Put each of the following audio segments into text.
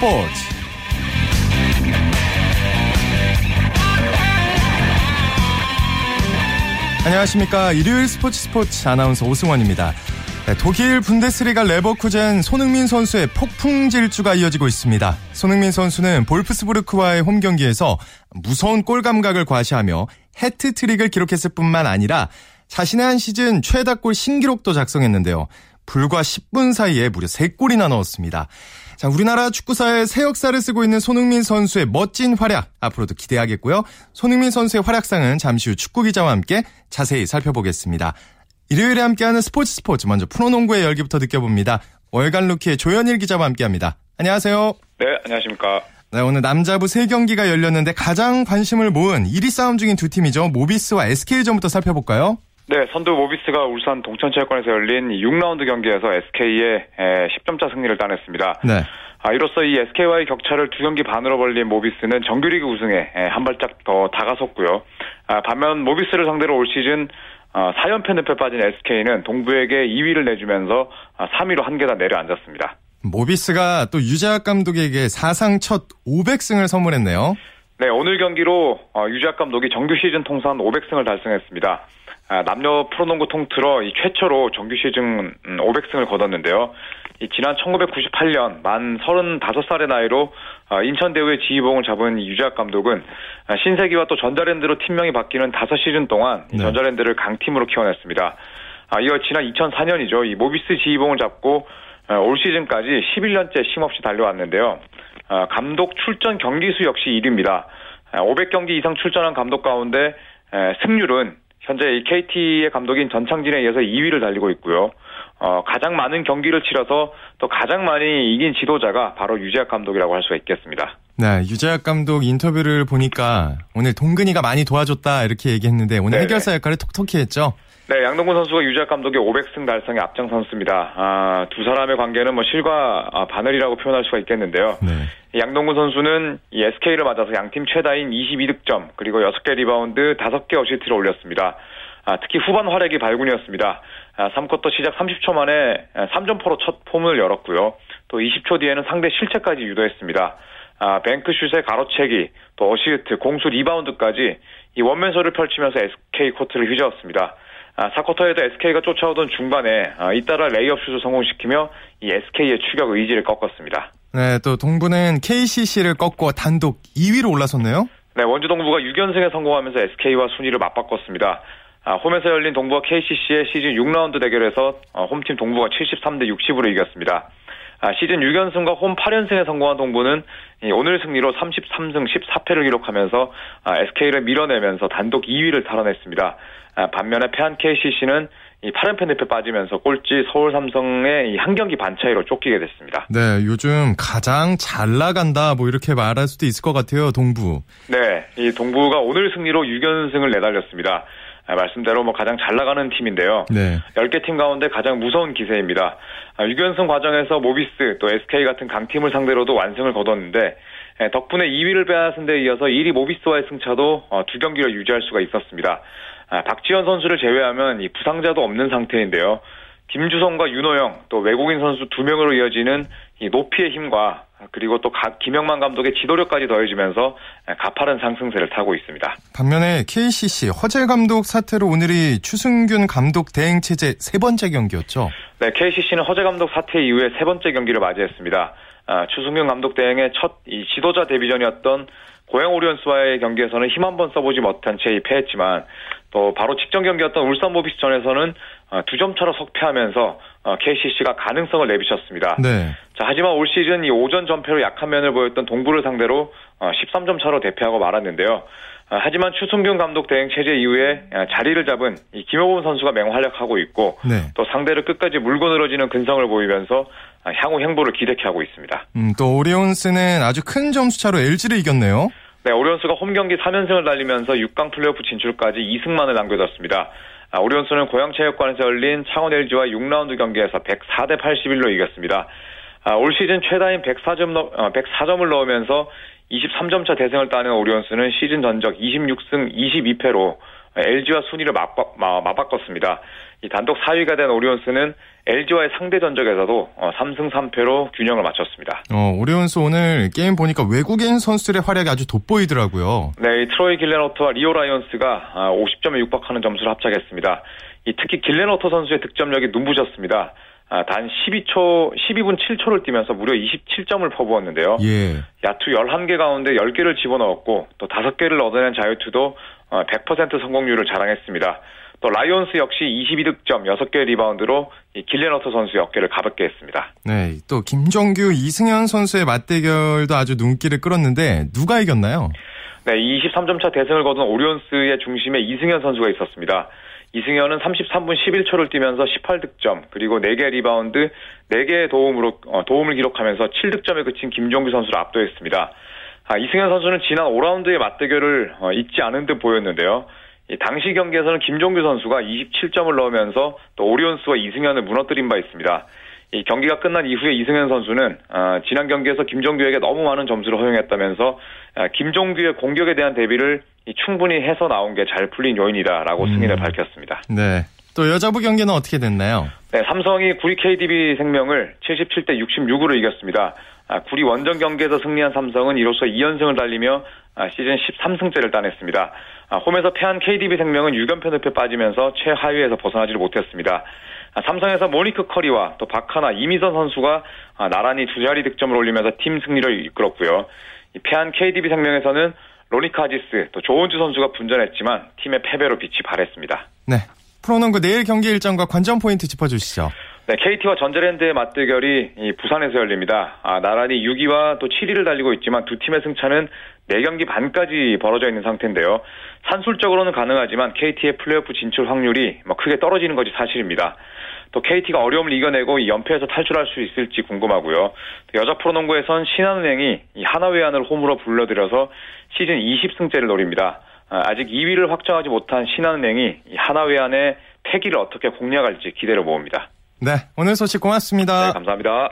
스포츠. 안녕하십니까. 일요일 스포츠 스포츠 아나운서 오승원입니다. 네, 독일 분데스리가 레버쿠젠 손흥민 선수의 폭풍 질주가 이어지고 있습니다. 손흥민 선수는 볼프스부르크와의 홈 경기에서 무서운 골 감각을 과시하며 해트트릭을 기록했을 뿐만 아니라 자신의 한 시즌 최다 골 신기록도 작성했는데요. 불과 10분 사이에 무려 3골이나 넣었습니다. 자, 우리나라 축구사의 새 역사를 쓰고 있는 손흥민 선수의 멋진 활약 앞으로도 기대하겠고요. 손흥민 선수의 활약상은 잠시 후 축구 기자와 함께 자세히 살펴보겠습니다. 일요일에 함께하는 스포츠 스포츠 먼저 프로농구의 열기부터 느껴봅니다. 월간 루키의 조현일 기자와 함께합니다. 안녕하세요. 네, 안녕하십니까. 네, 오늘 남자부 3경기가 열렸는데 가장 관심을 모은 1위 싸움 중인 두 팀이죠. 모비스와 SK전부터 살펴볼까요? 네, 선두 모비스가 울산 동천체육관에서 열린 6라운드 경기에서 SK의 10점차 승리를 따냈습니다. 네. 아, 이로써 이 SK와의 격차를 두 경기 반으로 벌린 모비스는 정규리그 우승에 한 발짝 더 다가섰고요. 아, 반면 모비스를 상대로 올 시즌 4연패 늪에 빠진 SK는 동부에게 2위를 내주면서 3위로 한 계단 내려앉았습니다. 모비스가 또 유재학 감독에게 사상 첫 500승을 선물했네요. 네, 오늘 경기로 어, 유재학 감독이 정규 시즌 통산 500승을 달성했습니다. 아, 남녀 프로농구 통틀어 이 최초로 정규 시즌 500승을 음, 거뒀는데요. 이 지난 1998년 만 35살의 나이로 어, 인천 대우의 지휘봉을 잡은 유재학 감독은 아, 신세기와 또 전자랜드로 팀명이 바뀌는 5시즌 동안 네. 전자랜드를 강팀으로 키워냈습니다. 아, 이어 지난 2004년이죠. 이 모비스 지휘봉을 잡고 어, 올 시즌까지 11년째 쉼없이 달려왔는데요. 감독 출전 경기 수 역시 1위입니다. 500경기 이상 출전한 감독 가운데 승률은 현재 이 KT의 감독인 전창진에 이어서 2위를 달리고 있고요. 어, 가장 많은 경기를 치러서 또 가장 많이 이긴 지도자가 바로 유재학 감독이라고 할 수가 있겠습니다. 네, 유재학 감독 인터뷰를 보니까 오늘 동근이가 많이 도와줬다 이렇게 얘기했는데 오늘 네네. 해결사 역할을 톡톡히 했죠. 네, 양동근 선수가 유재학 감독의 500승 달성에 앞장섰습니다. 아, 두 사람의 관계는 뭐 실과 아, 바늘이라고 표현할 수가 있겠는데요. 네. 양동근 선수는 이 SK를 맞아서 양팀 최다인 22득점 그리고 6개 리바운드 5개 어시스트를 올렸습니다. 아, 특히 후반 활약이 발군이었습니다. 아, 3쿼터 시작 30초 만에 3점포로 첫 포문을 열었고요. 또 20초 뒤에는 상대 실책까지 유도했습니다. 아, 뱅크슛의 가로채기, 또 어시스트, 공수 리바운드까지 이 원맨쇼를 펼치면서 SK 코트를 휘저었습니다. 아, 4쿼터에도 SK가 쫓아오던 중반에 아, 잇따라 레이업 슛을 성공시키며 이 SK의 추격 의지를 꺾었습니다. 네, 또 동부는 KCC를 꺾고 단독 2위로 올라섰네요. 네, 원주 동부가 6연승에 성공하면서 SK와 순위를 맞바꿨습니다. 아, 홈에서 열린 동부와 KCC의 시즌 6라운드 대결에서 어, 홈팀 동부가 73대 60으로 이겼습니다. 아, 시즌 6연승과 홈 8연승에 성공한 동부는 오늘 승리로 33승 14패를 기록하면서 아, SK를 밀어내면서 단독 2위를 탈환했습니다. 아, 반면에 패한 KCC는 이 8연패 늪에 빠지면서 꼴찌 서울 삼성의 한 경기 반 차이로 쫓기게 됐습니다. 네, 요즘 가장 잘 나간다 뭐 이렇게 말할 수도 있을 것 같아요, 동부. 네, 이 동부가 오늘 승리로 6연승을 내달렸습니다. 아, 말씀대로 뭐 가장 잘 나가는 팀인데요. 네. 10개 팀 가운데 가장 무서운 기세입니다. 6연승 아, 과정에서 모비스 또 SK 같은 강팀을 상대로도 완승을 거뒀는데 예, 덕분에 2위를 빼앗은 데 이어서 1위 모비스와의 승차도 어, 두 경기를 유지할 수가 있었습니다. 아, 박지현 선수를 제외하면 이 부상자도 없는 상태인데요. 김주성과 윤호영 또 외국인 선수 두 명으로 이어지는 이 높이의 힘과 그리고 또 김영만 감독의 지도력까지 더해지면서 가파른 상승세를 타고 있습니다. 반면에 KCC 허재 감독 사태로 오늘이 추승균 감독 대행 체제 세 번째 경기였죠. 네, KCC는 허재 감독 사태 이후에 세 번째 경기를 맞이했습니다. 아, 추승균 감독 대행의 첫이 지도자 데뷔전이었던 고양 오리온스와의 경기에서는 힘 한 번 써보지 못한 채 패했지만 또 바로 직전 경기였던 울산 모비스전에서는 어, 두 점 차로 석패하면서 KCC가 어, 가능성을 내비쳤습니다. 네. 자, 하지만 올 시즌 이 오전 전패로 약한 면을 보였던 동부를 상대로 13점 어, 차로 대패하고 말았는데요. 하지만 추승균 감독 대행 체제 이후에 자리를 잡은 이 김효범 선수가 맹활약하고 있고 네. 또 상대를 끝까지 물고 늘어지는 근성을 보이면서 향후 행보를 기대케 하고 있습니다. 음, 또 오리온스는 아주 큰 점수차로 LG를 이겼네요. 네, 오리온스가 홈 경기 3연승을 달리면서 6강 플레이오프 진출까지 2승만을 남겨뒀습니다. 아, 오리온스는 고양체육관에서 열린 창원 LG와 6라운드 경기에서 104대 81로 이겼습니다. 아, 올 시즌 최다인 104점, 어, 104점을 넣으면서 23점 차 대승을 따는 오리온스는 시즌 전적 26승 22패로 LG와 순위를 맞바, 맞바꿨습니다. 이 단독 4위가 된 오리온스는 LG와의 상대 전적에서도 3승 어, 3패로 균형을 맞췄습니다. 어, 오리온스 오늘 게임 보니까 외국인 선수들의 활약이 아주 돋보이더라고요. 네, 트로이 길렌워터와 리오 라이온스가 50점에 아, 육박하는 점수를 합작했습니다. 이 특히 길렌워터 선수의 득점력이 눈부셨습니다. 아, 단 12초, 12분 7초를 뛰면서 무려 27점을 퍼부었는데요. 예. 야투 11개 가운데 10개를 집어넣었고 또 5개를 얻어낸 자유투도 100% 어, 성공률을 자랑했습니다. 또 라이온스 역시 22득점 6개 리바운드로 길렌워터 선수의 어깨를 가볍게 했습니다. 네, 또 김종규 이승현 선수의 맞대결도 아주 눈길을 끌었는데 누가 이겼나요? 네, 23점 차 대승을 거둔 오리온스의 중심에 이승현 선수가 있었습니다. 이승현은 33분 11초를 뛰면서 18득점, 그리고 4개 리바운드, 4개의 도움으로, 어, 도움을 기록하면서 7득점에 그친 김종규 선수를 압도했습니다. 아, 이승현 선수는 지난 5라운드의 맞대결을 어, 잊지 않은 듯 보였는데요. 당시 경기에서는 김종규 선수가 27점을 넣으면서 또 오리온스와 이승현을 무너뜨린 바 있습니다. 이 경기가 끝난 이후에 이승현 선수는 어, 지난 경기에서 김종규에게 너무 많은 점수를 허용했다면서 어, 김종규의 공격에 대한 대비를 충분히 해서 나온 게 잘 풀린 요인이다라고 음. 승인을 밝혔습니다. 네. 또 여자부 경기는 어떻게 됐나요? 네, 삼성이 구리 KDB 생명을 77대 66으로 이겼습니다. 아, 구리 원정 경기에서 승리한 삼성은 이로써 2연승을 달리며 아, 시즌 13승째를 따냈습니다. 아, 홈에서 패한 KDB 생명은 6연패 늪에 빠지면서 최하위에서 벗어나지를 못했습니다. 삼성에서 모니크 커리와 또 박하나, 이미선 선수가 나란히 두 자리 득점을 올리면서 팀 승리를 이끌었고요. 패한 KDB 생명에서는 로니카지스 또 조은주 선수가 분전했지만 팀의 패배로 빛이 발했습니다. 네. 프로농구 내일 경기 일정과 관전 포인트 짚어주시죠. 네, KT와 전자랜드의 맞대결이 부산에서 열립니다. 아, 나란히 6위와 또 7위를 달리고 있지만 두 팀의 승차는 4경기 반까지 벌어져 있는 상태인데요. 산술적으로는 가능하지만 KT의 플레이오프 진출 확률이 뭐 크게 떨어지는 것이 사실입니다. 또 KT가 어려움을 이겨내고 연패에서 탈출할 수 있을지 궁금하고요. 여자 프로농구에선 신한은행이 하나외환을 홈으로 불러들여서 시즌 20승째를 노립니다. 아, 아직 2위를 확정하지 못한 신한은행이 하나외환의 패기를 어떻게 공략할지 기대를 모읍니다. 네, 오늘 소식 고맙습니다. 네, 감사합니다.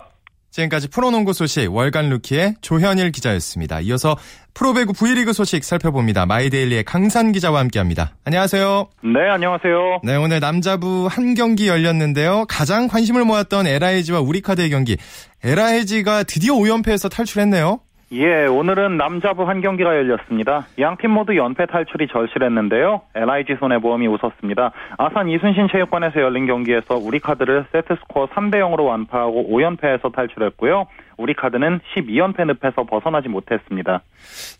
지금까지 프로농구 소식 월간 루키의 조현일 기자였습니다. 이어서 프로배구 V리그 소식 살펴봅니다. 마이데일리의 강산 기자와 함께합니다. 안녕하세요. 네, 안녕하세요. 네, 오늘 남자부 한 경기 열렸는데요. 가장 관심을 모았던 LIG와 우리카드의 경기. LIG가 드디어 5연패에서 탈출했네요. 예, 오늘은 남자부 한 경기가 열렸습니다. 양팀 모두 연패 탈출이 절실했는데요. LIG 손해보험이 웃었습니다. 아산 이순신 체육관에서 열린 경기에서 우리 카드를 세트스코어 3대 0으로 완파하고 5연패에서 탈출했고요. 우리 카드는 12연패 늪에서 벗어나지 못했습니다.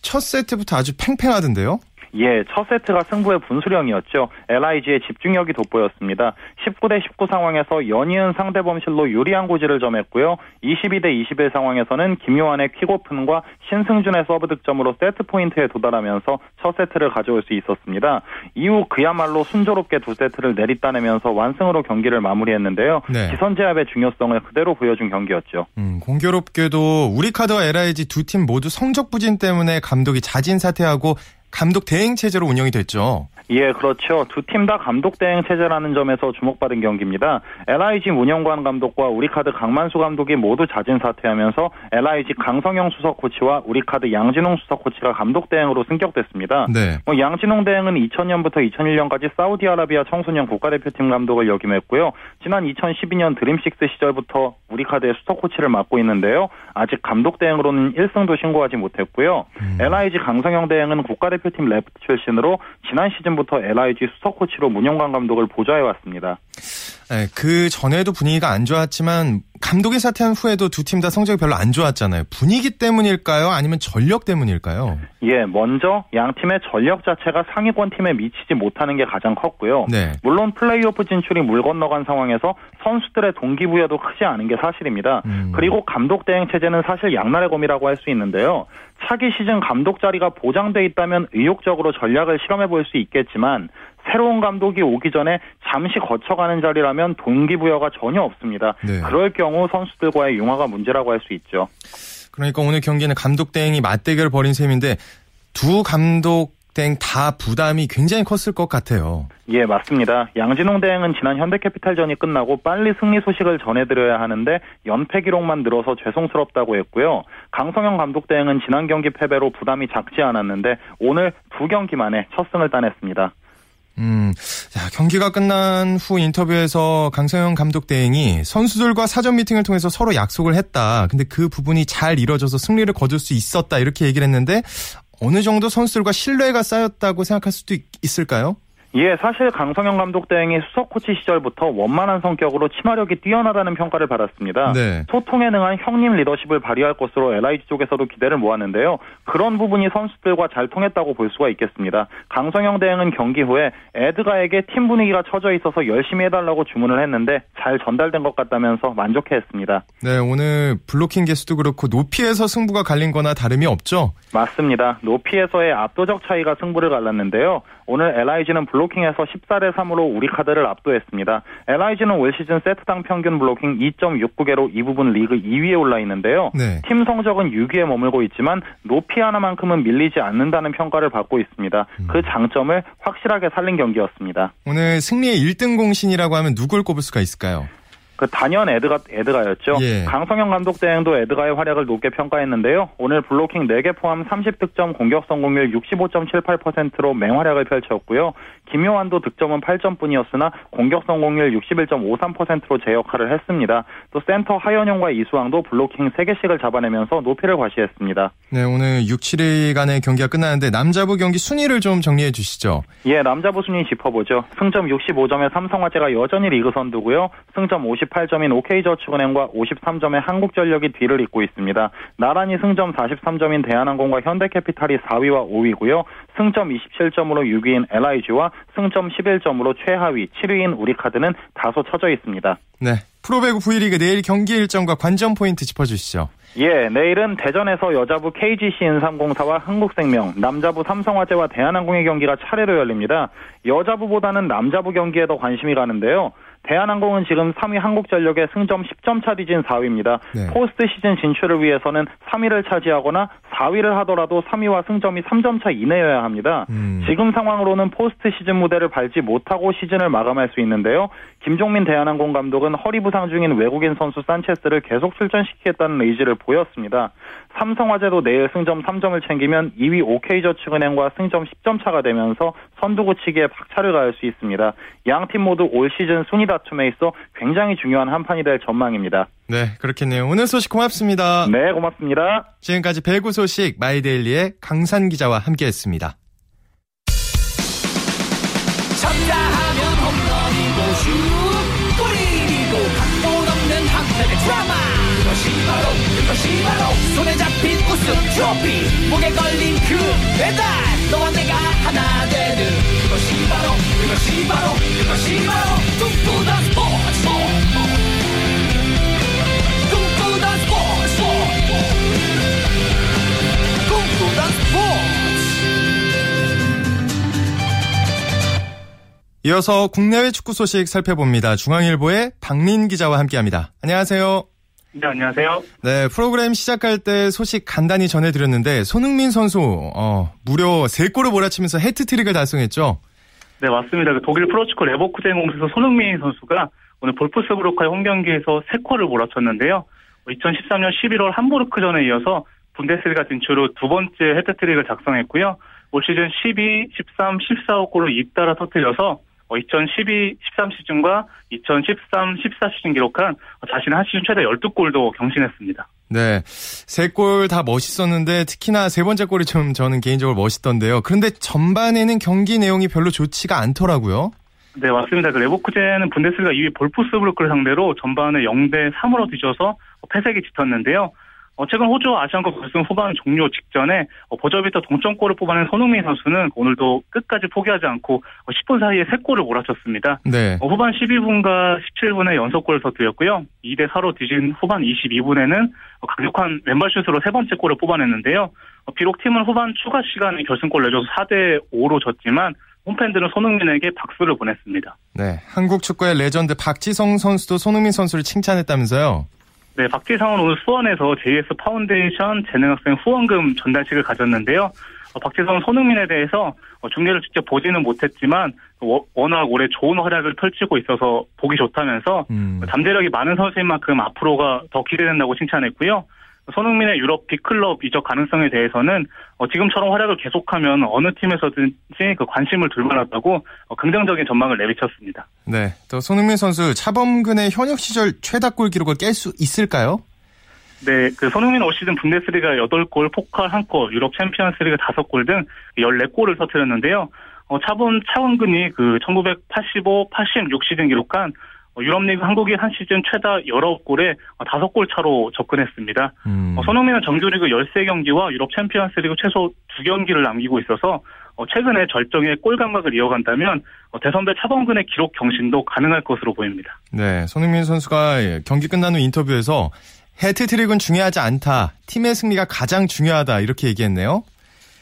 첫 세트부터 아주 팽팽하던데요? 예, 첫 세트가 승부의 분수령이었죠. LIG의 집중력이 돋보였습니다. 19대 19 상황에서 연이은 상대 범실로 유리한 고지를 점했고요. 22대 21 상황에서는 김요한의 퀵오픈과 신승준의 서브 득점으로 세트 포인트에 도달하면서 첫 세트를 가져올 수 있었습니다. 이후 그야말로 순조롭게 두 세트를 내리따내면서 완승으로 경기를 마무리했는데요. 네. 기선 제압의 중요성을 그대로 보여준 경기였죠. 음, 공교롭게도 우리 카드와 LIG 두 팀 모두 성적 부진 때문에 감독이 자진 사퇴하고 감독 대행 체제로 운영이 됐죠. 예, 그렇죠. 두 팀 다 감독 대행 체제라는 점에서 주목받은 경기입니다. LIG 문용관 감독과 우리카드 강만수 감독이 모두 자진 사퇴하면서 LIG 강성형 수석 코치와 우리카드 양진홍 수석 코치가 감독 대행으로 승격됐습니다. 네. 뭐 양진홍 대행은 2000년부터 2001년까지 사우디아라비아 청소년 국가대표팀 감독을 역임했고요. 지난 2012년 드림식스 시절부터 우리카드의 수석 코치를 맡고 있는데요. 아직 감독 대행으로는 1승도 신고하지 못했고요. 음. LIG 강성형 대행은 국가대표팀 레프트 출신으로 지난 시즌 부터 LIG 수석 코치로 문영관 감독을 보좌해 왔습니다. 네, 그 전에도 분위기가 안 좋았지만 감독이 사퇴한 후에도 두 팀 다 성적이 별로 안 좋았잖아요. 분위기 때문일까요? 아니면 전력 때문일까요? 예, 먼저 양 팀의 전력 자체가 상위권 팀에 미치지 못하는 게 가장 컸고요. 네. 물론 플레이오프 진출이 물 건너간 상황에서 선수들의 동기부여도 크지 않은 게 사실입니다. 음. 그리고 감독 대행 체제는 사실 양날의 검이라고 할 수 있는데요. 차기 시즌 감독 자리가 보장돼 있다면 의욕적으로 전략을 실험해 볼 수 있겠지만 새로운 감독이 오기 전에 잠시 거쳐가는 자리라면 동기부여가 전혀 없습니다. 네. 그럴 경우 선수들과의 융화가 문제라고 할 수 있죠. 그러니까 오늘 경기는 감독 대행이 맞대결을 벌인 셈인데 두 감독 대행 다 부담이 굉장히 컸을 것 같아요. 예, 맞습니다. 양진홍 대행은 지난 현대캐피탈전이 끝나고 빨리 승리 소식을 전해드려야 하는데 연패 기록만 늘어서 죄송스럽다고 했고요. 강성영 감독 대행은 지난 경기 패배로 부담이 작지 않았는데 오늘 두 경기 만에 첫 승을 따냈습니다. 음, 자, 경기가 끝난 후 인터뷰에서 강성현 감독 대행이 선수들과 사전 미팅을 통해서 서로 약속을 했다. 근데 그 부분이 잘 이뤄져서 승리를 거둘 수 있었다. 이렇게 얘기를 했는데 어느 정도 선수들과 신뢰가 쌓였다고 생각할 수도 있, 있을까요? 예, 사실 강성현 감독 대행이 수석 코치 시절부터 원만한 성격으로 친화력이 뛰어나다는 평가를 받았습니다. 네. 소통에 능한 형님 리더십을 발휘할 것으로 LIG 쪽에서도 기대를 모았는데요. 그런 부분이 선수들과 잘 통했다고 볼 수가 있겠습니다. 강성형 대행은 경기 후에 에드가에게 팀 분위기가 처져 있어서 열심히 해달라고 주문을 했는데 잘 전달된 것 같다면서 만족해했습니다. 네, 오늘 블로킹 개수도 그렇고 높이에서 승부가 갈린 거나 다름이 없죠? 맞습니다. 높이에서의 압도적 차이가 승부를 갈랐는데요. 오늘 LIG는 블로킹에서 14대 3으로 우리 카드를 압도했습니다. LIG는 올 시즌 세트당 평균 블로킹 2.69개로 이 부분 리그 2위에 올라 있는데요. 네. 팀 성적은 6위에 머물고 있지만 높이 하나만큼은 밀리지 않는다는 평가를 받고 있습니다. 음. 그 장점을 확실하게 살린 경기였습니다. 오늘 승리의 1등 공신이라고 하면 누굴 꼽을 수가 있을까요? 그 단연 에드가 에드가였죠. 예. 강성형 감독 대행도 에드가의 활약을 높게 평가했는데요. 오늘 블로킹 4개 포함 30득점, 공격 성공률 65.78%로 맹활약을 펼쳤고요. 김요한도 득점은 8점뿐이었으나 공격 성공률 61.53%로 제 역할을 했습니다. 또 센터 하현용과 이수황도 블로킹 3개씩을 잡아내면서 높이를 과시했습니다. 네, 오늘 6, 7일 간의 경기가 끝나는데 남자부 경기 순위를 좀 정리해 주시죠. 예, 남자부 순위 짚어보죠. 승점 65점의 삼성화재가 여전히 리그 선두고요. 승점 50 58점인 OK저축은행과 53점의 한국전력이 뒤를 잇고 있습니다. 나란히 승점 43점인 대한항공과 현대캐피탈이 4위와 5위고요. 승점 27점으로 6위인 LIG와 승점 11점으로 최하위 7위인 우리카드는 다소 처져 있습니다. 네. 프로배구 V리그 내일 경기 일정과 관전 포인트 짚어주시죠. 예, 내일은 대전에서 여자부 KGC 인삼공사와 흥국생명, 남자부 삼성화재와 대한항공의 경기가 차례로 열립니다. 여자부보다는 남자부 경기에 더 관심이 가는데요. 대한항공은 지금 3위 한국전력에 승점 10점 차 뒤진 4위입니다. 네. 포스트 시즌 진출을 위해서는 3위를 차지하거나 4위를 하더라도 3위와 승점이 3점 차 이내여야 합니다. 음. 지금 상황으로는 포스트 시즌 무대를 밟지 못하고 시즌을 마감할 수 있는데요. 김종민 대한항공 감독은 허리 부상 중인 외국인 선수 산체스를 계속 출전시키겠다는 의지를 보였습니다. 삼성화재도 내일 승점 3점을 챙기면 2위 OK저축은행과 승점 10점 차가 되면서 선두구치기에 박차를 가할 수 있습니다. 양 팀 모두 올 시즌 순위 다툼에 있어 굉장히 중요한 한판이 될 전망입니다. 네, 그렇겠네요. 오늘 소식 고맙습니다. 네, 고맙습니다. 지금까지 배구 소식 마이데일리의 강산 기자와 함께했습니다. 쳤다 하면 홈런이고 슛 뿌리고 각본 없는 한편의 드라마 그것이 바로 그 것이 바로 손에 잡힌 우승 트로피 목에 걸린 그 배달 너와 내가 하나 되는 그것이 바로 그것이 바로 그것이 바로 꿈꾸던 스포츠 꿈꾸던 스포츠 꿈꾸던 이어서 국내외 축구 소식 살펴봅니다. 중앙일보의 박민 기자와 함께합니다. 안녕하세요. 네, 안녕하세요. 네, 프로그램 시작할 때 소식 간단히 전해드렸는데 손흥민 선수 어, 무려 3골을 몰아치면서 해트트릭을 달성했죠. 네, 맞습니다. 그 독일 프로축구 레버쿠젠 공에서 손흥민 선수가 오늘 볼프스부르크의 홈 경기에서 3골을 몰아쳤는데요. 2013년 11월 함부르크전에 이어서 분데스리가 진출 후 두 번째 해트트릭을 작성했고요. 올 시즌 12, 13, 14골을 잇따라 터뜨려서 2012, 13 시즌과 2013, 14 시즌 기록한 자신의 한 시즌 최대 12골도 경신했습니다. 네. 세 골 다 멋있었는데 특히나 세 번째 골이 좀 저는 개인적으로 멋있던데요. 그런데 전반에는 경기 내용이 별로 좋지가 않더라고요. 네, 맞습니다. 그 레버쿠젠은 분데스리가 2위 볼프스부르크를 상대로 전반에 0대 3으로 뒤져서 패색이 짙었는데요. 어, 최근 호주 아시안컵 결승 후반 종료 직전에 어, 버저비터 동점골을 뽑아낸 손흥민 선수는 오늘도 끝까지 포기하지 않고 10분 어, 사이에 3골을 몰아쳤습니다. 네. 후반 12분과 17분에 연속골을 터뜨렸고요. 2대 4로 뒤진 후반 22분에는 강력한 왼발슛으로 세 번째 골을 뽑아냈는데요. 비록 팀은 후반 추가 시간에 결승골 내줘서 4대 5로 졌지만 홈팬들은 손흥민에게 박수를 보냈습니다. 네, 한국 축구의 레전드 박지성 선수도 손흥민 선수를 칭찬했다면서요? 네, 박지성은 오늘 수원에서 JS 파운데이션 재능학생 후원금 전달식을 가졌는데요. 어, 박지성은 손흥민에 대해서 어, 중계를 직접 보지는 못했지만 워낙 올해 좋은 활약을 펼치고 있어서 보기 좋다면서 음. 잠재력이 많은 선수인 만큼 앞으로가 더 기대된다고 칭찬했고요. 손흥민의 유럽 빅클럽 이적 가능성에 대해서는 어, 지금처럼 활약을 계속하면 어느 팀에서든지 그 관심을 둘 만하다고 어, 긍정적인 전망을 내비쳤습니다. 네, 또 손흥민 선수 차범근의 현역 시절 최다골 기록을 깰 수 있을까요? 네, 그 손흥민 올 시즌 분데스리가 8골, 포칼 1골, 유럽 챔피언스리그 5골 등 14골을 터뜨렸는데요. 어, 차범, 차범근이 그 1985, 86 시즌 기록한 어, 유럽리그 한국인 한 시즌 최다 19골에 5골 차로 접근했습니다. 음. 어, 손흥민은 정규리그 13경기와 유럽 챔피언스리그 최소 2경기를 남기고 있어서 어, 최근에 절정의 골 감각을 이어간다면 대선배 차범근의 기록 경신도 가능할 것으로 보입니다. 네, 손흥민 선수가 경기 끝난 후 인터뷰에서 해트트릭은 중요하지 않다. 팀의 승리가 가장 중요하다. 이렇게 얘기했네요.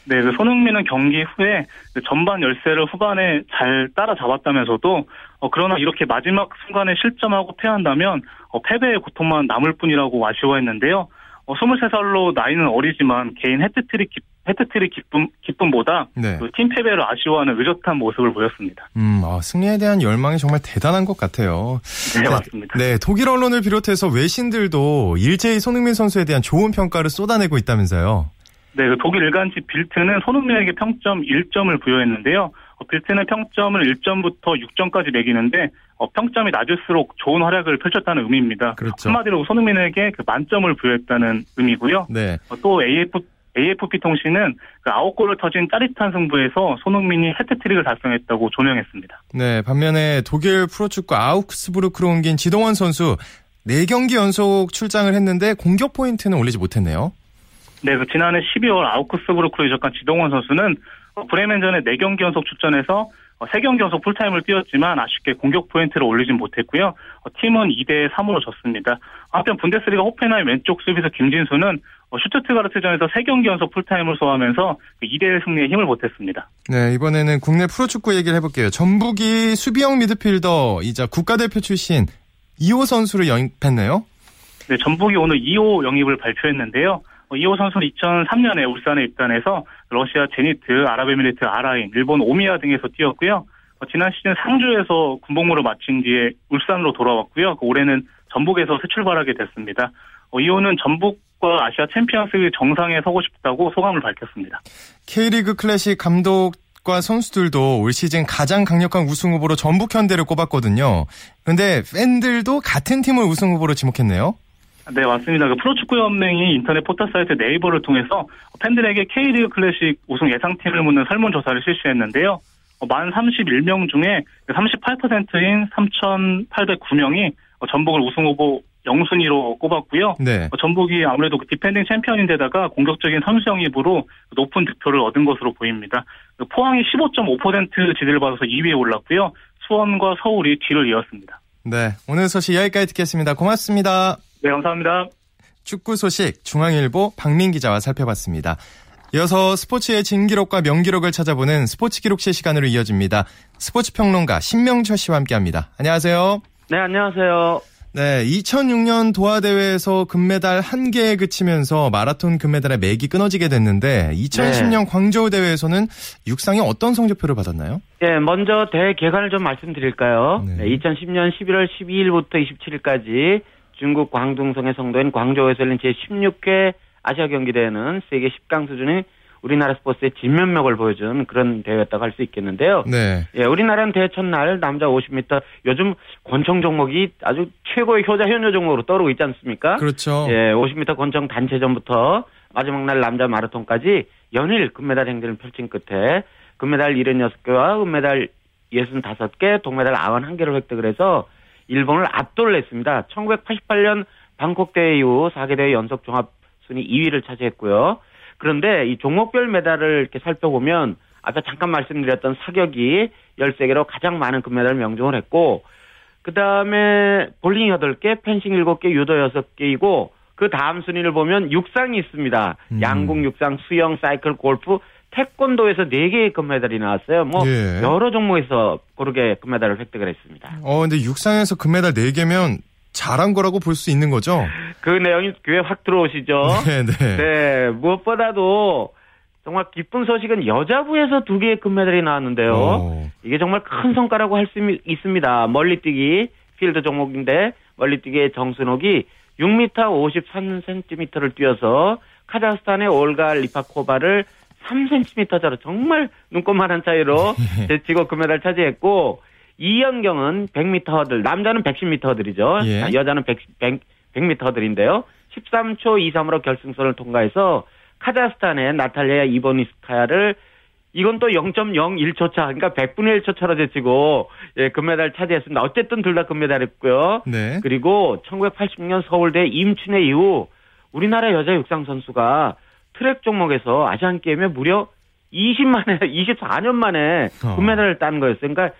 네, 그 손흥민은 경기 후에 그 전반 열세를 후반에 잘 따라잡았다면서도 어, 그러나 이렇게 마지막 순간에 실점하고 패한다면 어, 패배의 고통만 남을 뿐이라고 아쉬워했는데요. 어, 23살로 나이는 어리지만 개인 헤트트릭 해트트릭 기쁨 기쁨보다 네. 그 팀 패배를 아쉬워하는 의젓한 모습을 보였습니다. 음, 아, 승리에 대한 열망이 정말 대단한 것 같아요. 네, 맞습니다. 네, 독일 언론을 비롯해서 외신들도 일제히 손흥민 선수에 대한 좋은 평가를 쏟아내고 있다면서요. 네, 그 독일 일간지 빌트는 손흥민에게 평점 1점을 부여했는데요. 어, 빌트는 평점을 1점부터 6점까지 매기는데 어, 평점이 낮을수록 좋은 활약을 펼쳤다는 의미입니다. 그렇죠. 한마디로 손흥민에게 그 만점을 부여했다는 의미고요. 네. 어, 또 AF AFP 통신은 그 9골을 터진 짜릿한 승부에서 손흥민이 해트트릭을 달성했다고 조명했습니다. 네, 반면에 독일 프로축구 아우크스부르크로 옮긴 지동원 선수 4경기 연속 출장을 했는데 공격 포인트는 올리지 못했네요. 네, 그 지난해 12월 아우크스부르크로 이적한 지동원 선수는 브레멘전에 4경기 연속 출전해서 3경기 연속 풀타임을 뛰었지만 아쉽게 공격 포인트를 올리진 못했고요. 팀은 2대 3으로 졌습니다. 한편 분데스리가 호펜하임 왼쪽 수비수 김진수는 슈트트가르트전에서 3경기 연속 풀타임을 소화하면서 2대1 승리에 힘을 보탰습니다. 네, 이번에는 국내 프로축구 얘기를 해볼게요. 전북이 수비형 미드필더이자 국가대표 출신 2호 선수를 영입했네요. 네, 전북이 오늘 2호 영입을 발표했는데요. 어, 이호 선수는 2003년에 울산에 입단해서 러시아 제니트, 아랍에미리트 아라인, 일본 오미야 등에서 뛰었고요. 어, 지난 시즌 상주에서 군복무를 마친 뒤에 울산으로 돌아왔고요. 그 올해는 전북에서 새 출발하게 됐습니다. 어, 이호는 전북과 아시아 챔피언스 정상에 서고 싶다고 소감을 밝혔습니다. K리그 클래식 감독 과 선수들도 올 시즌 가장 강력한 우승 후보로 전북 현대를 꼽았거든요. 그런데 팬들도 같은 팀을 우승 후보로 지목했네요. 네, 맞습니다. 그 프로축구연맹이 인터넷 포털 사이트 네이버를 통해서 팬들에게 K리그 클래식 우승 예상팀을 묻는 설문조사를 실시했는데요. 어, 만 31명 중에 38%인 3,809명이 전북을 우승 후보 영순위로 꼽았고요. 네. 어, 전북이 아무래도 그 디펜딩 챔피언인데다가 공격적인 선수 영입으로 높은 득표를 얻은 것으로 보입니다. 그 포항이 15.5% 지지를 받아서 2위에 올랐고요. 수원과 서울이 뒤를 이었습니다. 네, 오늘 소식 여기까지 듣겠습니다. 고맙습니다. 네, 감사합니다. 축구 소식 중앙일보 박민 기자와 살펴봤습니다. 이어서 스포츠의 진기록과 명기록을 찾아보는 스포츠 기록실 시간으로 이어집니다. 스포츠 평론가 신명철 씨와 함께합니다. 안녕하세요. 네, 안녕하세요. 네, 2006년 도하 대회에서 금메달 한 개에 그치면서 마라톤 금메달의 맥이 끊어지게 됐는데 2010년 네. 광저우 대회에서는 육상이 어떤 성적표를 받았나요? 네, 먼저 대회 개관을 좀 말씀드릴까요? 네. 2010년 11월 12일부터 27일까지 중국 광둥성의 성도인 광저우에서 열린 제16회 아시아 경기대회는 세계 10강 수준의 우리나라 스포츠의 진면목을 보여준 그런 대회였다고 할 수 있겠는데요. 네. 예, 우리나라는 대회 첫날 남자 50m 요즘 권총 종목이 아주 최고의 효자 현녀 종목으로 떠오르고 있지 않습니까? 그렇죠. 예, 50m 권총 단체전부터 마지막 날 남자 마라톤까지 연일 금메달 행진을 펼친 끝에 금메달 76개와 은메달 65개, 동메달 91개를 획득을 해서 일본을 압도를 했습니다. 1988년 방콕 대회 이후 4개 대회 연속 종합 순위 2위를 차지했고요. 그런데 이 종목별 메달을 이렇게 살펴보면 아까 잠깐 말씀드렸던 사격이 13개로 가장 많은 금메달을 명종을 했고 그다음에 볼링 8개, 펜싱 7개, 유도 6개이고 그 다음 순위를 보면 육상이 있습니다. 음. 양궁, 육상, 수영, 사이클, 골프, 태권도에서 4개의 금메달이 나왔어요. 뭐 예. 여러 종목에서 고르게 금메달을 획득을 했습니다. 어 근데 육상에서 금메달 4개면 잘한 거라고 볼 수 있는 거죠? 그 내용이 귀에 확 들어오시죠? 네, 네. 네, 무엇보다도 정말 기쁜 소식은 여자부에서 두 개의 금메달이 나왔는데요. 오. 이게 정말 큰 성과라고 할 수 있습니다. 멀리뛰기 필드 종목인데 멀리뛰기의 정순옥이 6m 53cm를 뛰어서 카자흐스탄의 올가 리파코바를 3cm 차로 정말 눈꽃만한 차이로 제치고 금메달 차지했고 이연경은 100m 허들 남자는 110m 허들이죠. 예. 여자는 100, 100, 100m 허들인데요. 13초 23으로 결승선을 통과해서 카자흐스탄의 나탈리아 이보니스카야를 이건 또 0.01초 차, 그러니까 100분의 1초 차로 제치고 예, 금메달 차지했습니다. 어쨌든 둘 다 금메달했고요. 네. 그리고 1980년 서울대 임춘회 이후 우리나라 여자 육상 선수가 트랙 종목에서 아시안 게임에 무려 20만에 24년 만에 어. 금메달을 딴 거였어요. 그러니까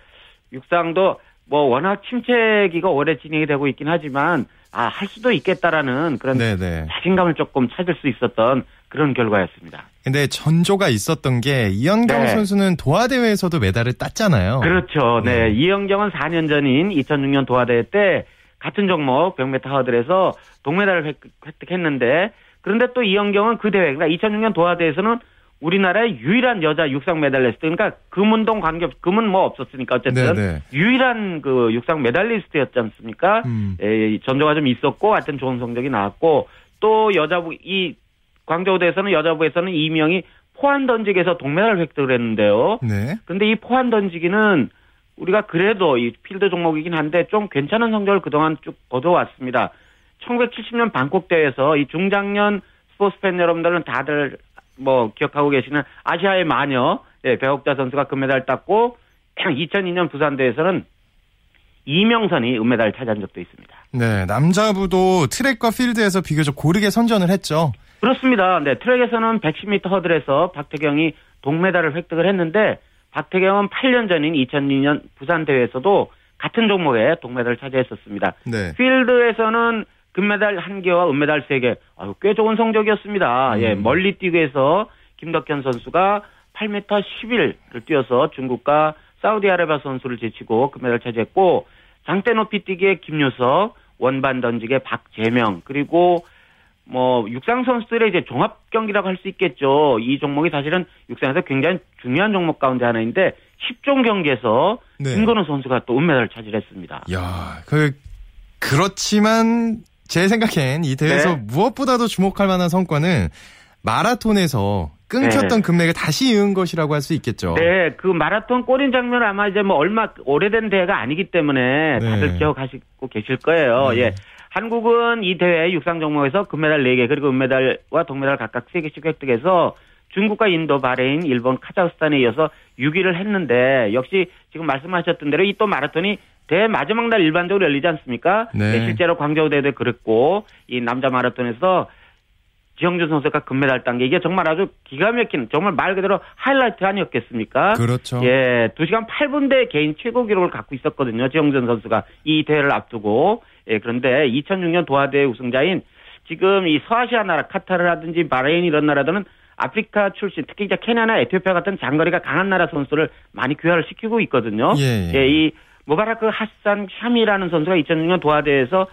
육상도 뭐 워낙 침체기가 오래 진행이 되고 있긴 하지만 아 할 수도 있겠다라는 그런 네네. 자신감을 조금 찾을 수 있었던 그런 결과였습니다. 근데 전조가 있었던 게 이연경 네. 선수는 도하 대회에서도 메달을 땄잖아요. 그렇죠. 네. 네. 이영경은 4년 전인 2006년 도하 대회 때 같은 종목 100m 하드에서 동메달을 획- 획득했는데 그런데 또 이연경은 그 대회 그러니까 2006년 도하 대회에서는 우리나라의 유일한 여자 육상 메달리스트 그러니까 금은동 관계 금은 뭐 없었으니까 어쨌든 네네. 유일한 그 육상 메달리스트였지 않습니까? 음. 에, 전조가 좀 있었고 하여튼 좋은 성적이 나왔고 또 여자부 이 광저우 대회에서는 여자부에서는 이미영이 포환 던지기에서 동메달을 획득을 했는데요. 네. 근데 이 포환 던지기는 우리가 그래도 이 필드 종목이긴 한데 좀 괜찮은 성적을 그동안 쭉 거둬왔습니다. 1970년 방콕 대회에서 이 중장년 스포츠 팬 여러분들은 다들 뭐 기억하고 계시는 아시아의 마녀 예, 배옥자 선수가 금메달 땄고 2002년 부산 대회에서는 이명선이 은메달을 차지한 적도 있습니다. 네. 남자부도 트랙과 필드에서 비교적 고르게 선전을 했죠. 그렇습니다. 네, 트랙에서는 110m 허들에서 박태경이 동메달을 획득을 했는데 박태경은 8년 전인 2002년 부산 대회에서도 같은 종목에 동메달을 차지했었습니다. 네. 필드에서는 금메달 1개와 은메달 3개. 아유, 꽤 좋은 성적이었습니다. 음. 예, 멀리 뛰기에서 김덕현 선수가 8m 11을 뛰어서 중국과 사우디아라비아 선수를 제치고 금메달 차지했고 장대 높이 뛰기에 김유석, 원반 던지기에 박재명, 그리고 뭐 육상 선수들의 이제 종합 경기라고 할 수 있겠죠. 이 종목이 사실은 육상에서 굉장히 중요한 종목 가운데 하나인데 10종 경기에서 네. 김건우 선수가 또 은메달을 차지했습니다. 야, 그 그렇지만 제 생각엔 이 대회에서 네. 무엇보다도 주목할 만한 성과는 마라톤에서 끊겼던 금맥을 다시 이은 것이라고 할 수 있겠죠. 네, 그 마라톤 골인 장면 아마 이제 뭐 얼마 오래된 대회가 아니기 때문에 네. 다들 기억하시고 계실 거예요. 네. 예. 한국은 이 대회 육상 종목에서 금메달 4개 그리고 은메달과 동메달 각각 3개씩 획득해서 중국과 인도, 바레인, 일본, 카자흐스탄에 이어서 6위를 했는데 역시 지금 말씀하셨던 대로 이 또 마라톤이 대회 마지막 날 일반적으로 열리지 않습니까? 네. 실제로 광저우 대회도 그랬고 이 남자 마라톤에서 지영준 선수가 금메달 딴 게 이게 정말 아주 기가 막힌 정말 말 그대로 하이라이트 아니었겠습니까? 그렇죠. 예, 2시간 8분대 개인 최고 기록을 갖고 있었거든요. 지영준 선수가 이 대회를 앞두고. 예, 그런데 2006년 도하 대회 우승자인 지금 이 서아시아 나라 카타르라든지 바레인 이런 나라들은 아프리카 출신 특히 이제 케냐나 에티오피아 같은 장거리가 강한 나라 선수를 많이 귀화를 시키고 있거든요. 예, 예. 이 무바라크 하산 샤미라는 선수가 2006년 도하대회에서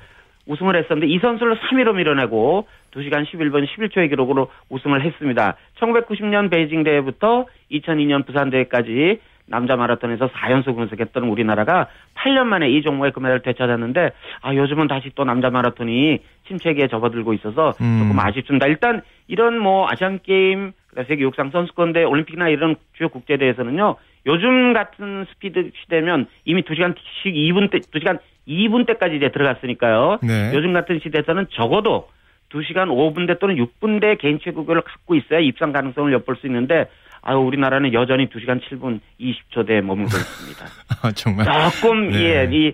우승을 했었는데 이 선수를 3위로 밀어내고 2시간 11분 11초의 기록으로 우승을 했습니다. 1990년 베이징 대회부터 2002년 부산 대회까지 남자 마라톤에서 4연속 우승했던 우리나라가 8년 만에 이 종목의 금메달을 되찾았는데 아 요즘은 다시 또 남자 마라톤이 침체기에 접어들고 있어서 음. 조금 아쉽습니다. 일단 이런 뭐 아시안 게임 세계 육상 선수권대 올림픽이나 이런 주요 국제 대회에서는요. 요즘 같은 스피드 시대면 이미 2시간 2분 때 2시간 2분 때까지 이제 들어갔으니까요. 네. 요즘 같은 시대에서는 적어도 2시간 5분대 또는 6분대 개인 최고기록을 갖고 있어야 입상 가능성을 엿볼 수 있는데 아유 우리나라는 여전히 2시간 7분 20초대에 머물고 있습니다. 아, 정말. 조금 네. 예, 이 어,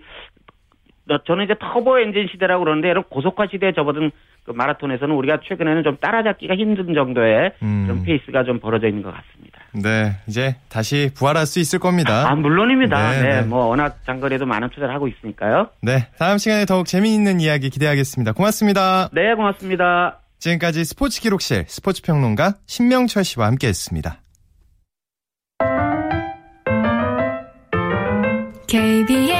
저는 이제 터보 엔진 시대라고 그러는데 이런 고속화 시대에 접어든 그 마라톤에서는 우리가 최근에는 좀 따라잡기가 힘든 정도의 음. 그런 페이스가 좀 벌어져 있는 것 같습니다. 네, 이제 다시 부활할 수 있을 겁니다. 아 물론입니다. 네, 네, 네. 뭐 워낙 장거리에도 많은 투자를 하고 있으니까요. 네, 다음 시간에 더욱 재미있는 이야기 기대하겠습니다. 고맙습니다. 네, 고맙습니다. 지금까지 스포츠 기록실 스포츠 평론가 신명철 씨와 함께했습니다. KBS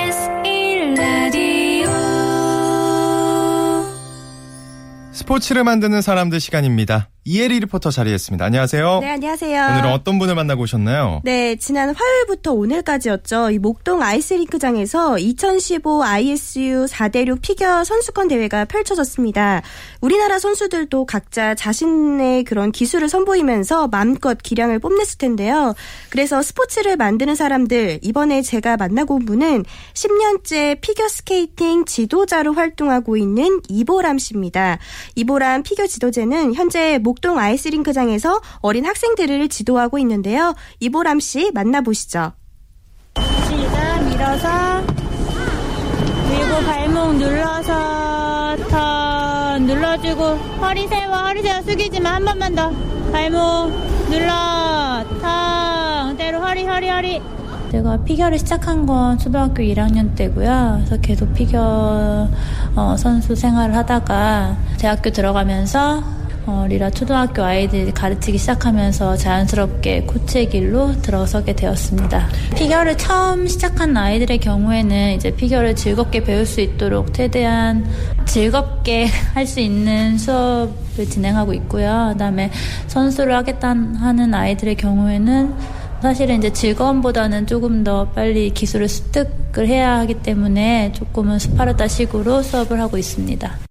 스포츠를 만드는 사람들 시간입니다. 이혜리 리포터 자리했습니다. 안녕하세요. 네, 안녕하세요. 오늘은 어떤 분을 만나고 오셨나요? 네, 지난 화요일부터 오늘까지였죠. 이 목동 아이스링크장에서 2015 ISU 4대륙 피겨 선수권 대회가 펼쳐졌습니다. 우리나라 선수들도 각자 자신의 그런 기술을 선보이면서 마음껏 기량을 뽐냈을 텐데요. 그래서 스포츠를 만드는 사람들, 이번에 제가 만나고 온 분은 10년째 피겨 스케이팅 지도자로 활동하고 있는 이보람 씨입니다. 이보람 피겨 지도자는 현재 목동 아이스링크장에서 어린 학생들을 지도하고 있는데요. 이보람 씨 만나보시죠. 시작 밀어서 그리고 발목 눌러서 턴 눌러주고 허리 세워 허리 세워 숙이지마 한 번만 더 발목 눌러 턴 그대로 허리 허리 허리 제가 피겨를 시작한 건 초등학교 1학년 때고요. 그래서 계속 피겨 어, 선수 생활을 하다가 대학교 들어가면서 어, 리라 초등학교 아이들 가르치기 시작하면서 자연스럽게 코치의 길로 들어서게 되었습니다. 피겨를 처음 시작한 아이들의 경우에는 이제 피겨를 즐겁게 배울 수 있도록 최대한 즐겁게 할 수 있는 수업을 진행하고 있고요. 그다음에 선수를 하겠다 하는 아이들의 경우에는 사실은 이제 즐거움보다는 조금 더 빨리 기술을 습득을 해야 하기 때문에 조금은 스파르타식으로 수업을 하고 있습니다.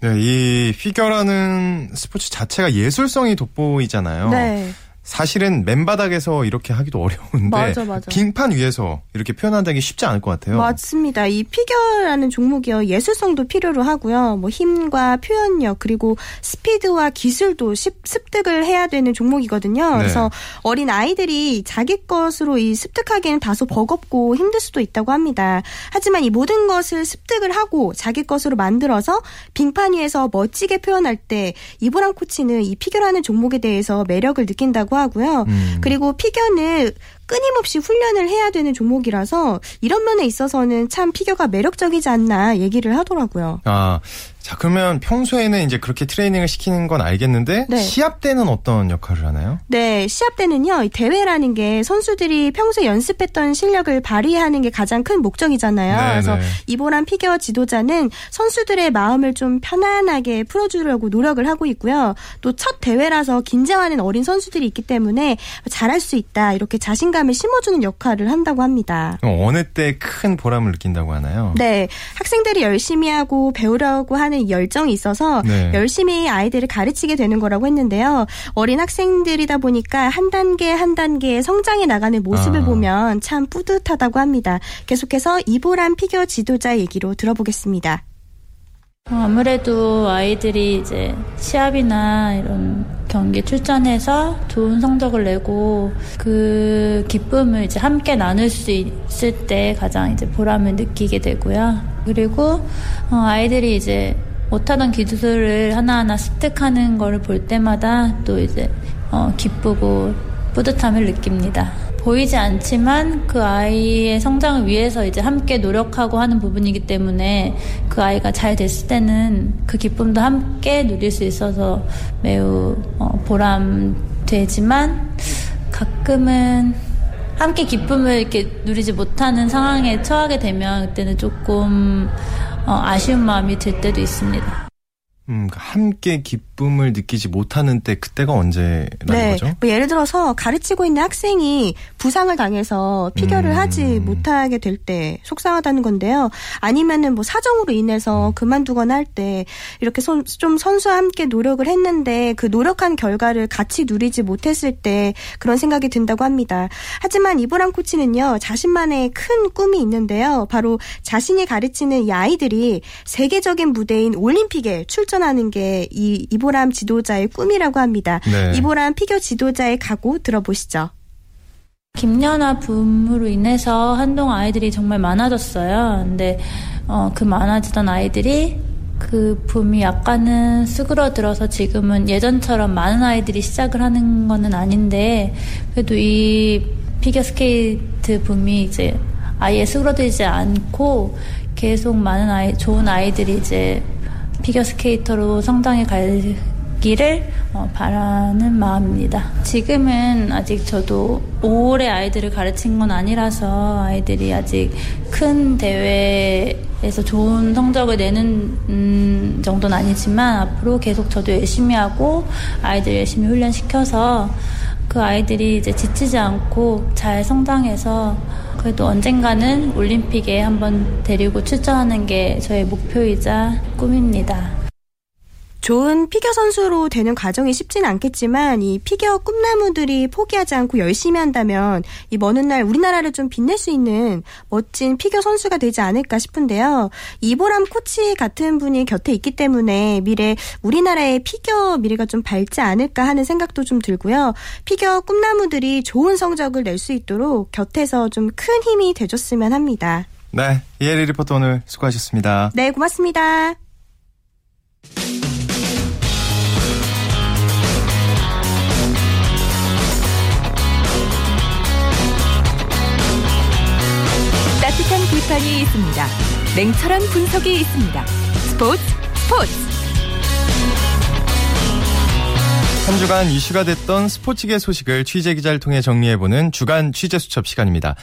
네, 이 피겨라는 스포츠 자체가 예술성이 돋보이잖아요. 네. 사실은 맨바닥에서 이렇게 하기도 어려운데 맞아, 맞아. 빙판 위에서 이렇게 표현한다는 게 쉽지 않을 것 같아요. 맞습니다. 이 피겨라는 종목이요. 예술성도 필요로 하고요. 뭐 힘과 표현력 그리고 스피드와 기술도 습, 습득을 해야 되는 종목이거든요. 네. 그래서 어린 아이들이 자기 것으로 이 습득하기에는 다소 버겁고 힘들 수도 있다고 합니다. 하지만 이 모든 것을 습득을 하고 자기 것으로 만들어서 빙판 위에서 멋지게 표현할 때 이보람 코치는 이 피겨라는 종목에 대해서 매력을 느낀다고 하고요. 음. 그리고 피겨는 끊임없이 훈련을 해야 되는 종목이라서 이런 면에 있어서는 참 피겨가 매력적이지 않나 얘기를 하더라고요. 아, 자 그러면 평소에는 이제 그렇게 트레이닝을 시키는 건 알겠는데 네. 시합 때는 어떤 역할을 하나요? 네, 시합 때는요, 이 대회라는 게 선수들이 평소에 연습했던 실력을 발휘하는 게 가장 큰 목적이잖아요. 네, 그래서 네. 이보람 피겨 지도자는 선수들의 마음을 좀 편안하게 풀어주려고 노력을 하고 있고요. 또 첫 대회라서 긴장하는 어린 선수들이 있기 때문에 잘할 수 있다, 이렇게 자신감을 심어주는 역할을 한다고 합니다. 그럼 어느 때 큰 보람을 느낀다고 하나요? 네, 학생들이 열심히 하고 배우려고 하는 이 열정이 있어서 네. 열심히 아이들을 가르치게 되는 거라고 했는데요. 어린 학생들이다 보니까 한 단계 한 단계 성장해 나가는 모습을 아. 보면 참 뿌듯하다고 합니다. 계속해서 이보람 피겨 지도자 얘기로 들어보겠습니다. 어, 아무래도 아이들이 이제 시합이나 이런 경기 출전해서 좋은 성적을 내고 그 기쁨을 이제 함께 나눌 수 있을 때 가장 이제 보람을 느끼게 되고요. 그리고 어, 아이들이 이제 못하던 기술을 하나하나 습득하는 거를 볼 때마다 또 이제 어, 기쁘고 뿌듯함을 느낍니다. 보이지 않지만 그 아이의 성장을 위해서 이제 함께 노력하고 하는 부분이기 때문에 그 아이가 잘 됐을 때는 그 기쁨도 함께 누릴 수 있어서 매우 어, 보람되지만 가끔은 함께 기쁨을 이렇게 누리지 못하는 상황에 처하게 되면 그때는 조금 어, 아쉬운 마음이 들 때도 있습니다. 음, 함께 기쁨을 느끼지 못하는 때 그때가 언제라는 네, 거죠? 뭐 예를 들어서 가르치고 있는 학생이 부상을 당해서 피겨를 음. 하지 못하게 될 때 속상하다는 건데요. 아니면은 뭐 사정으로 인해서 그만두거나 할 때 이렇게 선- 좀 선수와 함께 노력을 했는데 그 노력한 결과를 같이 누리지 못했을 때 그런 생각이 든다고 합니다. 하지만 이보람 코치는요 자신만의 큰 꿈이 있는데요. 바로 자신이 가르치는 이 아이들이 세계적인 무대인 올림픽에 출전하는 게 이 이보람 지도자의 꿈이라고 합니다. 네. 이보람 피겨 지도자의 각오 들어보시죠. 김연아 붐으로 인해서 한동안 아이들이 정말 많아졌어요. 근데 어, 그 많아지던 아이들이 그 붐이 약간은 수그러들어서 지금은 예전처럼 많은 아이들이 시작을 하는 거는 아닌데 그래도 이 피겨스케이트 붐이 이제 아예 수그러들지 않고 계속 많은 아이 좋은 아이들이 이제 피겨스케이터로 성장해 갈 수 있기를 어, 바라는 마음입니다. 지금은 아직 저도 오래 아이들을 가르친 건 아니라서 아이들이 아직 큰 대회에서 좋은 성적을 내는 음, 정도는 아니지만 앞으로 계속 저도 열심히 하고 아이들 열심히 훈련시켜서 그 아이들이 이제 지치지 않고 잘 성장해서 그래도 언젠가는 올림픽에 한번 데리고 출전하는 게 저의 목표이자 꿈입니다. 좋은 피겨 선수로 되는 과정이 쉽진 않겠지만 이 피겨 꿈나무들이 포기하지 않고 열심히 한다면 이 먼 훗날 우리나라를 좀 빛낼 수 있는 멋진 피겨 선수가 되지 않을까 싶은데요. 이보람 코치 같은 분이 곁에 있기 때문에 미래 우리나라의 피겨 미래가 좀 밝지 않을까 하는 생각도 좀 들고요. 피겨 꿈나무들이 좋은 성적을 낼 수 있도록 곁에서 좀 큰 힘이 돼줬으면 합니다. 네, 이혜리 리포터 오늘 수고하셨습니다. 네, 고맙습니다. 비판이 있습니다. 냉철한 분석이 있습니다. 스포츠 스포츠 한 주간 이슈가 됐던 스포츠계 소식을 취재 기자를 통해 정리해보는 주간 취재 수첩 시간입니다.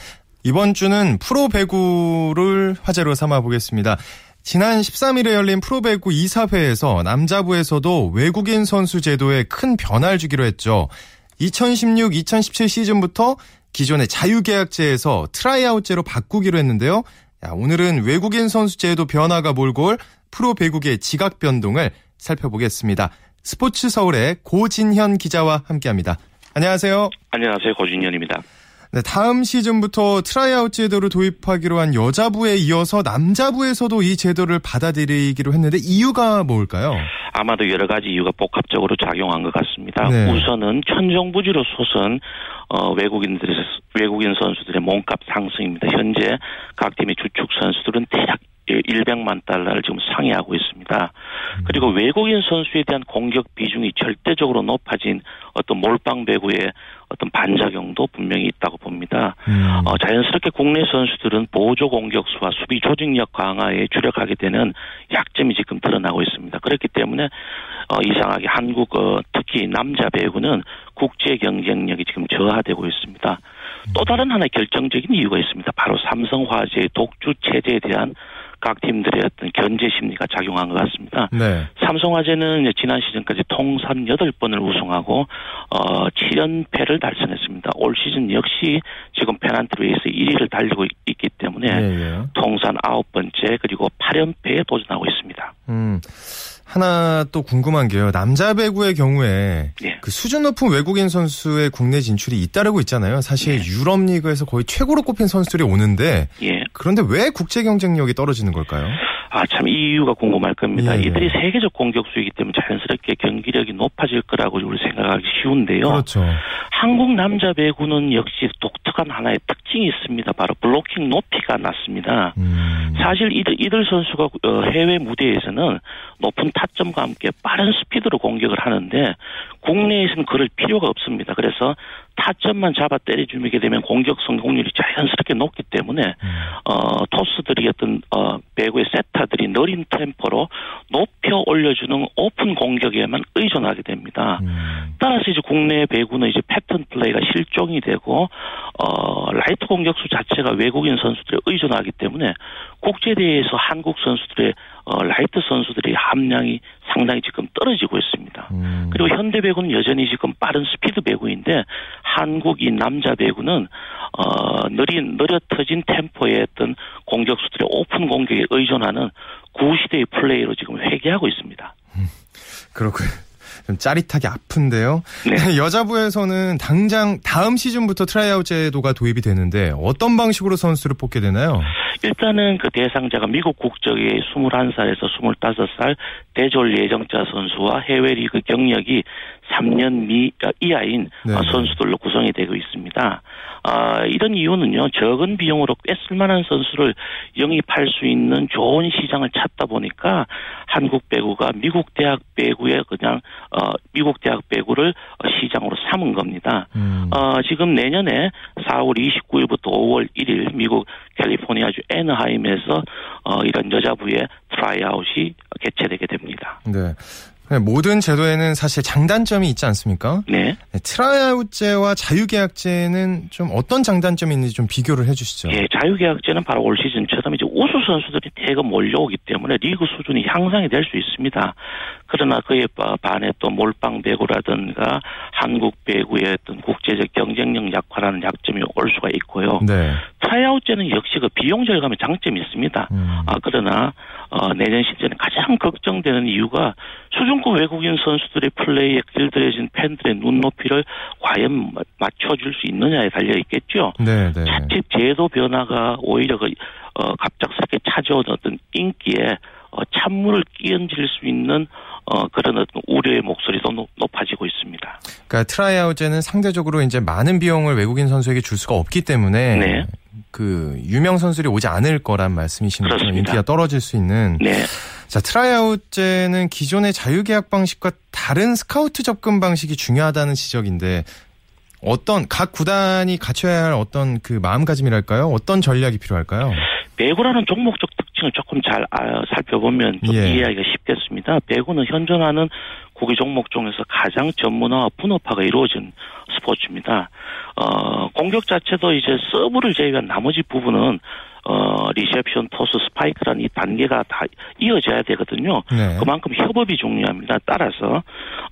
이번 주는 프로 배구를 화제로 삼아 보겠습니다. 지난 13일에 열린 프로배구 2사회에서 남자부에서도 외국인 선수 제도에 큰 변화를 주기로 했죠. 2016-2017 시즌부터 기존의 자유계약제에서 트라이아웃제로 바꾸기로 했는데요. 야, 오늘은 외국인 선수제도 변화가 몰고 올 프로 배구계 지각 변동을 살펴보겠습니다. 스포츠 서울의 고진현 기자와 함께합니다. 안녕하세요. 안녕하세요. 고진현입니다. 네, 다음 시즌부터 트라이아웃 제도를 도입하기로 한 여자부에 이어서 남자부에서도 이 제도를 받아들이기로 했는데 이유가 뭘까요? 아마도 여러 가지 이유가 복합적으로 작용한 것 같습니다. 네. 우선은 천정부지로 솟은 어, 외국인들 외국인 선수들의 몸값 상승입니다. 현재 각 팀의 주축 선수들은 대략 100만 달러를 지금 상회하고 있습니다. 그리고 외국인 선수에 대한 공격 비중이 절대적으로 높아진 어떤 몰빵 배구의 어떤 반작용도 분명히 있다고 봅니다. 음. 어, 자연스럽게 국내 선수들은 보조 공격수와 수비 조직력 강화에 주력하게 되는 약점이 지금 드러나고 있습니다. 그렇기 때문에 어, 이상하게 한국 어, 특히 남자 배구는 국제 경쟁력이 지금 저하되고 있습니다. 또 다른 하나의 결정적인 이유가 있습니다. 바로 삼성화재의 독주 체제에 대한 각 팀들의 어떤 견제 심리가 작용한 것 같습니다. 네. 삼성화재는 지난 시즌까지 통산 8번을 우승하고 어 7연패를 달성했습니다. 올 시즌 역시 지금 페넌트 레이스 1위를 달리고 있- 있기 때문에 예, 예. 통산 9번째 그리고 8연패에 도전하고 있습니다. 음. 하나 또 궁금한 게요. 남자 배구의 경우에 예. 그 수준 높은 외국인 선수의 국내 진출이 잇따르고 있잖아요. 사실 유럽 리그에서 거의 최고로 꼽힌 선수들이 오는데 예. 그런데 왜 국제 경쟁력이 떨어지는 걸까요? 아, 참, 이 이유가 궁금할 겁니다. 예, 예. 이들이 세계적 공격수이기 때문에 자연스럽게 경기력이 높아질 거라고 우리 생각하기 쉬운데요. 그렇죠. 한국 남자 배구는 역시 독특한 하나의 특징이 있습니다. 바로 블로킹 높이가 낮습니다. 음. 사실 이들, 이들 선수가 어, 해외 무대에서는 높은 타점과 함께 빠른 스피드로 공격을 하는데 국내에서는 그럴 필요가 없습니다. 그래서 타점만 잡아 때려주게 되면 공격 성 공률이 자연스럽게 높기 때문에 어, 토스들이 어떤 어, 배구의 세터들이 느린 템포로 높여 올려주는 오픈 공격에만 의존하게 됩니다. 음. 따라서 이제 국내 배구는 이제 패턴 플레이가 실종이 되고 어 라이트 공격수 자체가 외국인 선수들에 의존하기 때문에 국제 대회에서 한국 선수들의 어 라이트 선수들의 함량이 상당히 지금 떨어지고 있습니다. 음. 그리고 현대 배구는 여전히 지금 빠른 스피드 배구인데 한국인 남자 배구는 어 느린 느려 터진 템포의 어떤 공격수들의 오픈 공격에 의존하는 구시대의 플레이로 지금 회귀하고 있습니다. 그렇고요. 좀 짜릿하게 아픈데요. 네. 여자부에서는 당장 다음 시즌부터 트라이아웃 제도가 도입이 되는데 어떤 방식으로 선수를 뽑게 되나요? 일단은 그 대상자가 미국 국적의 21살에서 25살 대졸 예정자 선수와 해외 리그 경력이 3년 미 아, 이하인 네. 어, 선수들로 구성이 되고 있습니다. 아, 이런 이유는요, 적은 비용으로 꽤 쓸만한 선수를 영입할 수 있는 좋은 시장을 찾다 보니까 한국 배구가 미국 대학 배구에 그냥 어, 미국 대학 배구를 어, 시장으로 삼은 겁니다. 음. 어, 지금 내년에 4월 29일부터 5월 1일 미국 캘리포니아주 애너하임에서 어, 이런 여자부의 트라이아웃이 개최되게 됩니다. 네. 네, 모든 제도에는 사실 장단점이 있지 않습니까? 네. 네, 트라이아웃제와 자유계약제는 좀 어떤 장단점이 있는지 좀 비교를 해주시죠. 예, 자유계약제는 바로 올 시즌처럼 이제 우수 선수들이 대거 몰려오기 때문에 리그 수준이 향상이 될 수 있습니다. 그러나 그에 바- 반해 또 몰빵 배구라든가 한국 배구의 어떤 국제적 경쟁력 약화라는 약점이 올 수가 있고요. 네. 트라이아웃제는 역시 그 비용 절감의 장점이 있습니다. 음. 아, 그러나, 어, 내년 시즌에 가장 걱정되는 이유가 수준급 외국인 선수들의 플레이에 길들여진 팬들의 눈높이를 과연 마- 맞춰줄 수 있느냐에 달려 있겠죠. 네, 네. 자칫 제도 변화가 오히려 그, 어, 갑작스럽게 찾아온 어떤 인기에 어, 찬물을 끼얹을 수 있는 어, 그런 어떤 우려의 목소리도 높, 높아지고 있습니다. 그러니까 트라이아웃제는 상대적으로 이제 많은 비용을 외국인 선수에게 줄 수가 없기 때문에 네. 그 유명 선수들이 오지 않을 거란 말씀이신 거죠. 그렇습니다. 인기가 떨어질 수 있는. 네. 자, 트라이아웃제는 기존의 자유계약 방식과 다른 스카우트 접근 방식이 중요하다는 지적인데 어떤 각 구단이 갖춰야 할 어떤 그 마음가짐이랄까요? 어떤 전략이 필요할까요? 배구라는 종목적 특징을 조금 잘 아, 살펴보면 좀 예. 이해하기가 쉽겠습니다. 배구는 현존하는 구기 종목 중에서 가장 전문화와 분업화가 이루어진 스포츠입니다. 어, 공격 자체도 이제 서브를 제외한 나머지 부분은 어, 리셉션, 토스, 스파이크라는 이 단계가 다 이어져야 되거든요. 네. 그만큼 협업이 중요합니다. 따라서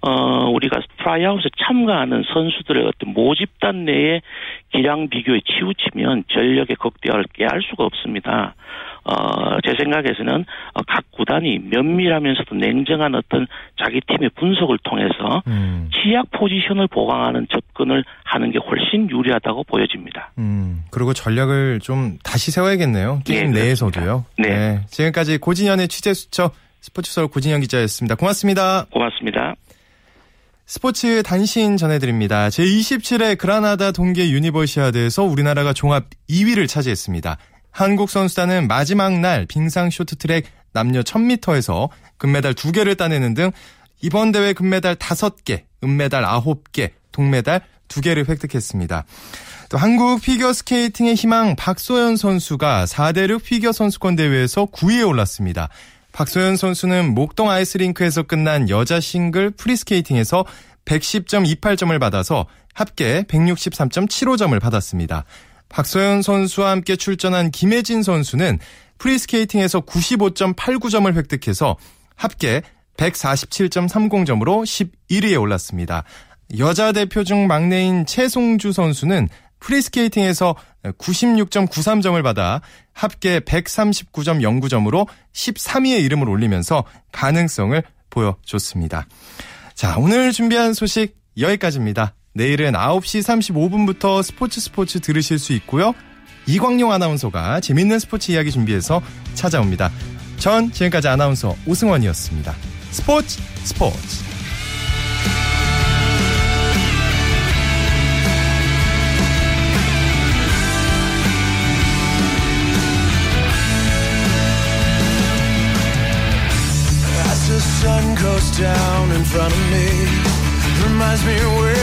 어 우리가 트라이아웃에 참가하는 선수들의 어떤 모집단 내의 기량 비교에 치우치면 전력의 극대화를 꾀할 수가 없습니다. 어, 제 생각에서는 어, 각 구단이 면밀하면서도 냉정한 어떤 자기 팀의 분석을 통해서 음, 취약 포지션을 보강하는 접근을 하는 게 훨씬 유리하다고 보여집니다. 음, 그리고 전략을 좀 다시 세워야겠네요. 게임 네, 내에서도요. 네. 지금까지 고진현의 취재 수첩 스포츠서울 고진현 기자였습니다. 고맙습니다. 고맙습니다. 스포츠 단신 전해드립니다. 제27회 그라나다 동계 유니버시아드에서 우리나라가 종합 2위를 차지했습니다. 한국 선수단은 마지막 날 빙상 쇼트트랙 남녀 1000m에서 금메달 2개를 따내는 등 이번 대회 금메달 5개, 은메달 9개, 동메달 2개를 획득했습니다. 또 한국 피겨 스케이팅의 희망 박소연 선수가 4대륙 피겨 선수권 대회에서 9위에 올랐습니다. 박소연 선수는 목동 아이스링크에서 끝난 여자 싱글 프리스케이팅에서 110.28점을 받아서 합계 163.75점을 받았습니다. 박소연 선수와 함께 출전한 김해진 선수는 프리스케이팅에서 95.89점을 획득해서 합계 147.30점으로 11위에 올랐습니다. 여자 대표 중 막내인 채송주 선수는 프리스케이팅에서 96.93점을 받아 합계 139.09점으로 13위에 이름을 올리면서 가능성을 보여줬습니다. 자, 오늘 준비한 소식 여기까지입니다. 내일은 9시 35분부터 스포츠 스포츠 들으실 수 있고요. 이광용 아나운서가 재밌는 스포츠 이야기 준비해서 찾아옵니다. 전 지금까지 아나운서 오승원이었습니다. 스포츠 스포츠 down in front of me, reminds me where